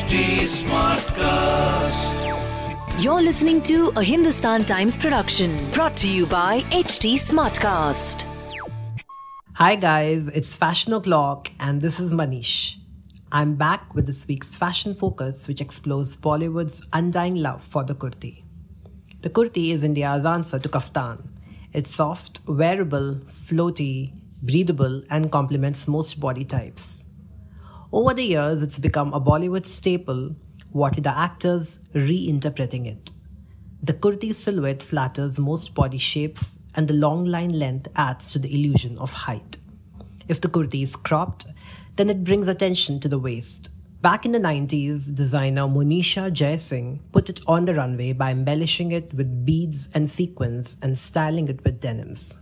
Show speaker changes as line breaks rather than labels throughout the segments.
HT Smartcast.
You're listening to a Hindustan Times production brought to you by HT Smartcast.
Hi guys, it's Fashion O'Clock and this is Manish. I'm back with this week's fashion focus which explores Bollywood's undying love for the kurti. The kurti is India's answer to kaftan. It's soft, wearable, floaty, breathable and complements most body types. Over the years, it's become a Bollywood staple, what the actors reinterpreting it. The kurti silhouette flatters most body shapes, and the long line length adds to the illusion of height. If the kurti is cropped, then it brings attention to the waist. Back in the 90s, designer Monisha Jaising put it on the runway by embellishing it with beads and sequins and styling it with denims.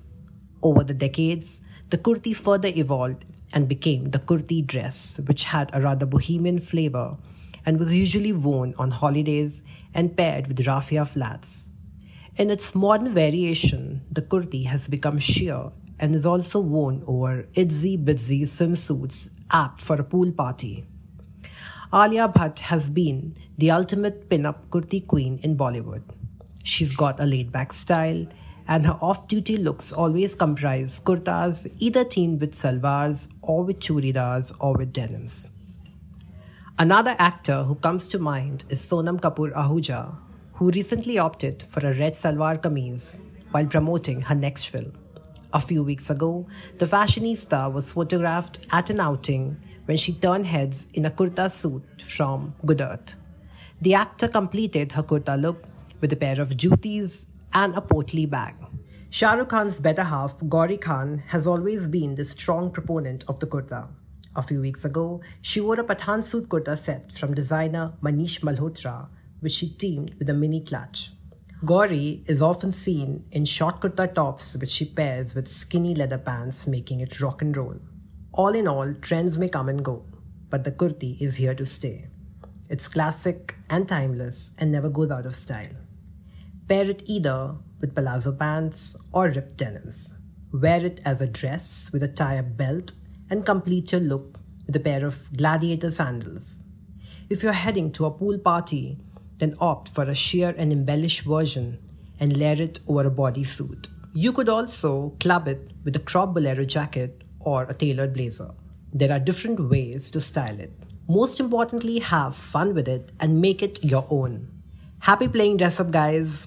Over the decades, the kurti further evolved and became the kurti dress, which had a rather bohemian flavor and was usually worn on holidays and paired with raffia flats. In its modern variation, the kurti has become sheer and is also worn over itsy bitsy swimsuits apt for a pool party. Alia Bhatt has been the ultimate pin-up kurti queen in Bollywood. She's got a laid-back style and her off-duty looks always comprise kurtas either themed with salwars or with churidars or with denims. Another actor who comes to mind is Sonam Kapoor Ahuja, who recently opted for a red salwar kameez while promoting her next film. A few weeks ago, the fashionista was photographed at an outing when she turned heads in a kurta suit from Good Earth. The actor completed her kurta look with a pair of jutis and a potli bag. Shah Rukh Khan's better half, Gauri Khan, has always been the strong proponent of the kurta. A few weeks ago, she wore a Pathan suit kurta set from designer Manish Malhotra, which she teamed with a mini clutch. Gauri is often seen in short kurta tops, which she pairs with skinny leather pants, making it rock and roll. All in all, trends may come and go, but the kurti is here to stay. It's classic and timeless and never goes out of style. Pair it either with palazzo pants or ripped denims. Wear it as a dress with a tie-up belt and complete your look with a pair of gladiator sandals. If you're heading to a pool party, then opt for a sheer and embellished version and layer it over a bodysuit. You could also club it with a crop bolero jacket or a tailored blazer. There are different ways to style it. Most importantly, have fun with it and make it your own. Happy playing dress up, guys!